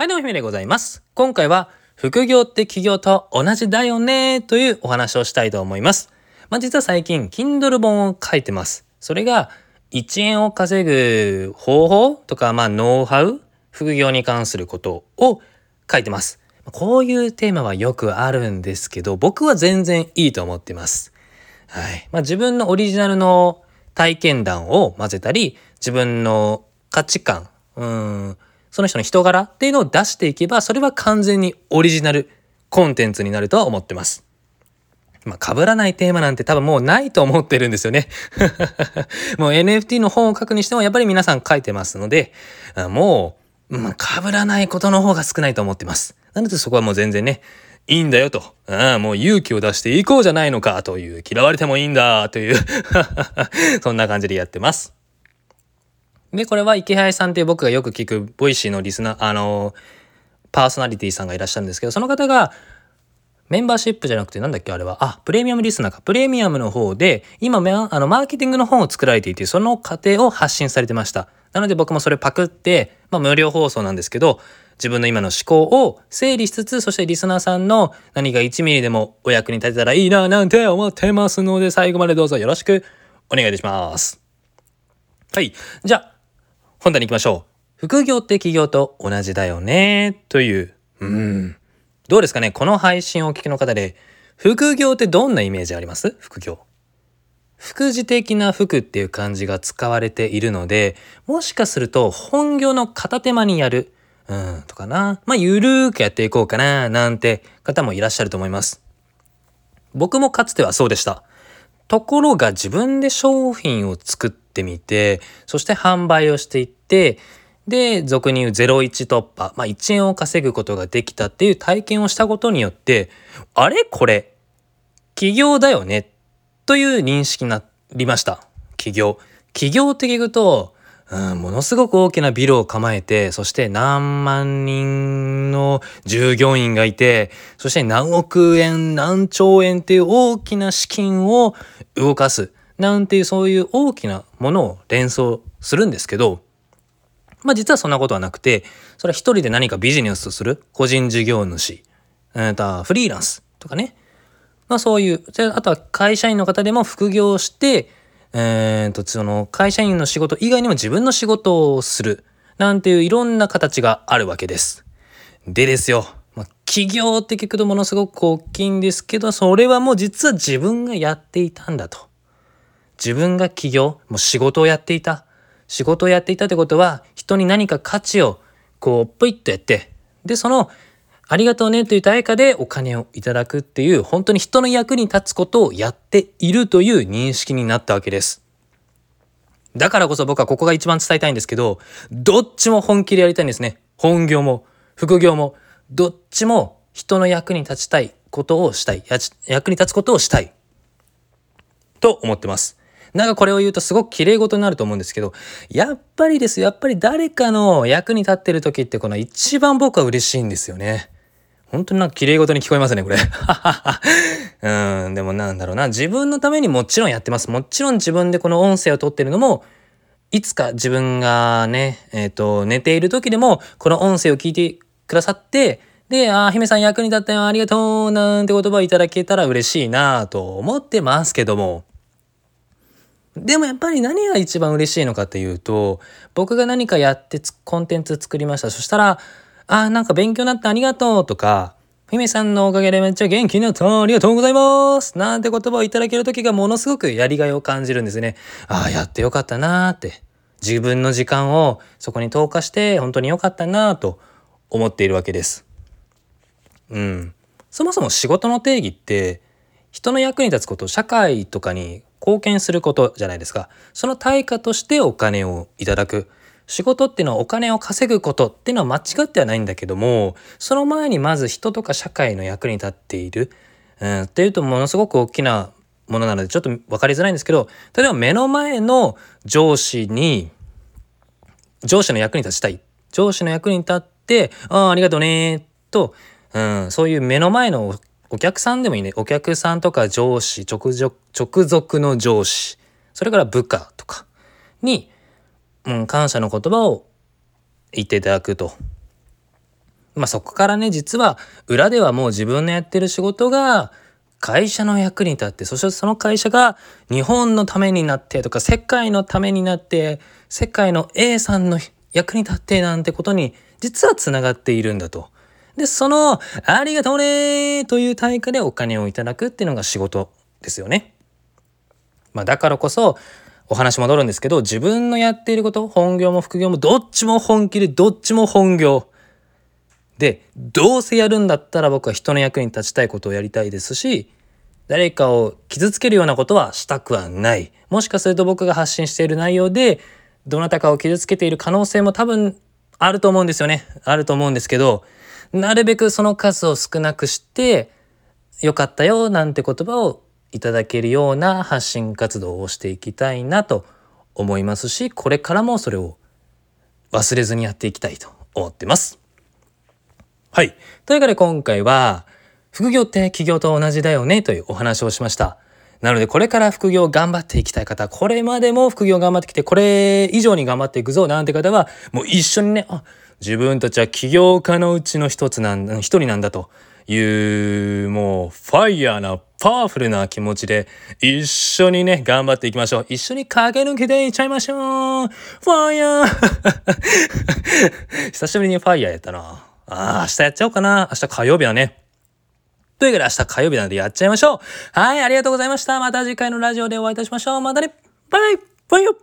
はい、どうも、ひめでございます。今回は、副業って企業と同じだよねというお話をしたいと思います。まあ、実は最近、Kindle 本を書いてます。それが、1円を稼ぐ方法とか、まあ、ノウハウ、副業に関することを書いてます。こういうテーマはよくあるんですけど、僕は全然いいと思ってます。はい。まあ、自分のオリジナルの体験談を混ぜたり、自分の価値観、うん、その人の人柄っていうのを出していけば、それは完全にオリジナルコンテンツになるとは思ってます。まあ、被らないテーマなんて多分もうないと思ってるんですよね。もう NFT の本を書くにしてもやっぱり皆さん書いてますので、もう、まあ、被らないことの方が少ないと思ってます。なのでそこはもう全然ね、いいんだよと。ああ、もう勇気を出していこうじゃないのかという、嫌われてもいいんだという そんな感じでやってます。で、これは池原さんっていう僕がよく聞く Voicy のリスナー、あのパーソナリティさんがいらっしゃるんですけど、その方が、メンバーシップじゃなくてなんだっけあれは。あ、プレミアムリスナーか。プレミアムの方で、今、あの、マーケティングの本を作られていて、その過程を発信されてました。なので僕もそれパクって、まあ無料放送なんですけど、自分の今の思考を整理しつつ、そしてリスナーさんの何か1ミリでもお役に立てたらいいななんて思ってますので、最後までどうぞよろしくお願いいたします。はい。じゃあ、本題に行きましょう。副業って企業と同じだよね、という。うん。どうですかね？この配信をお聞きの方で、副業ってどんなイメージあります？副業。副次的な服っていう漢字が使われているので、もしかすると本業の片手間にやる、うん、とかな。まあ、ゆるーくやっていこうかな、なんて方もいらっしゃると思います。僕もかつてはそうでした。ところが自分で商品を作っててみて、そして販売をしていって、で、俗に言う01突破、まあ1円を稼ぐことができたっていう体験をしたことによって、あれこれ、起業だよね、という認識になりました。起業。起業って聞くと、うん、ものすごく大きなビルを構えて、そして何万人の従業員がいて、そして何億円、何兆円っていう大きな資金を動かす、なんていうそういう大きなものを連想するんですけど、まあ実はそんなことはなくて、それは一人で何かビジネスをする個人事業主、えー、とフリーランスとかね。まあそういう、じゃああとは会社員の方でも副業して、えー、と、その会社員の仕事以外にも自分の仕事をする。なんていういろんな形があるわけです。でですよ。まあ、企業って聞くとものすごく大きいんですけど、それはもう実は自分がやっていたんだと。自分が起業、もう仕事をやっていた。仕事をやっていたってことは、人に何か価値を、こう、ぷいっとやって、で、その、ありがとうねという対価でお金をいただくっていう、本当に人の役に立つことをやっているという認識になったわけです。だからこそ僕はここが一番伝えたいんですけど、どっちも本気でやりたいんですね。本業も、副業も、どっちも人の役に立ちたいことをしたい。役に立つことをしたい。と思ってます。なんかこれを言うとすごく綺麗事になると思うんですけど、やっぱりです。やっぱり誰かの役に立ってる時ってこの一番僕は嬉しいんですよね。本当になんか綺麗事に聞こえますね、これ。うん、でもなんだろうな。自分のためにもちろんやってます。もちろん自分でこの音声を撮ってるのも、いつか自分がね、えっ、と、寝ている時でも、この音声を聞いてくださって、で、あー、姫さん役に立ったよ、ありがとう、なんて言葉をいただけたら嬉しいなと思ってますけども、でもやっぱり何が一番嬉しいのかっていうと、僕が何かやってつコンテンツ作りました。そしたら、あーなんか勉強になったありがとうとか、姫さんのおかげでめっちゃ元気になったありがとうございますなんて言葉をいただける時がものすごくやりがいを感じるんですね。ああ、やってよかったなーって。自分の時間をそこに投下して本当によかったなーと思っているわけです。うん。そもそも仕事の定義って人の役に立つこと、社会とかに貢献することじゃないですか。その対価としてお金をいただく。仕事っていうのはお金を稼ぐことっていうのは間違ってはないんだけども、その前にまず人とか社会の役に立っている。うん、っていうとものすごく大きなものなのでちょっと分かりづらいんですけど、例えば目の前の上司に、上司の役に立ちたい。上司の役に立って、ああ、ありがとうねと、うん、そういう目の前のお客さんでもいいね。お客さんとか上司、直属直属の上司、それから部下とかに、うん、感謝の言葉を言っていただくと。まあそこからね、実は裏ではもう自分のやってる仕事が会社の役に立って、そしてその会社が日本のためになってとか世界のためになって、世界の A さんの役に立ってなんてことに実はつながっているんだと。で、そのありがとうねという対価でお金をいただくっていうのが仕事ですよね。まあだからこそお話戻るんですけど、自分のやっていること、本業も副業もどっちも本気でどっちも本業。で、どうせやるんだったら僕は人の役に立ちたいことをやりたいですし、誰かを傷つけるようなことはしたくはない。もしかすると僕が発信している内容で、どなたかを傷つけている可能性も多分あると思うんですよね。あると思うんですけど、なるべくその数を少なくして、よかったよなんて言葉をいただけるような発信活動をしていきたいなと思いますしこれからもそれを忘れずにやっていきたいと思ってます。はい。というわけで今回は副業って企業と同じだよねというお話をしました。なのでこれから副業頑張っていきたい方、これまでも副業頑張ってきて、これ以上に頑張っていくぞなんて方は、もう一緒にね、あ、自分たちは起業家のうちの一つなん、一人なんだというもうファイヤーなパワフルな気持ちで一緒にね頑張っていきましょう。一緒に駆け抜けていっちゃいましょう。ファイヤー。久しぶりにファイヤーやったな。あー明日やっちゃおうかな。明日火曜日はね。というわけで明日火曜日なのでやっちゃいましょう。はいありがとうございました。また次回のラジオでお会いいたしましょう。またね。バイバイ。よ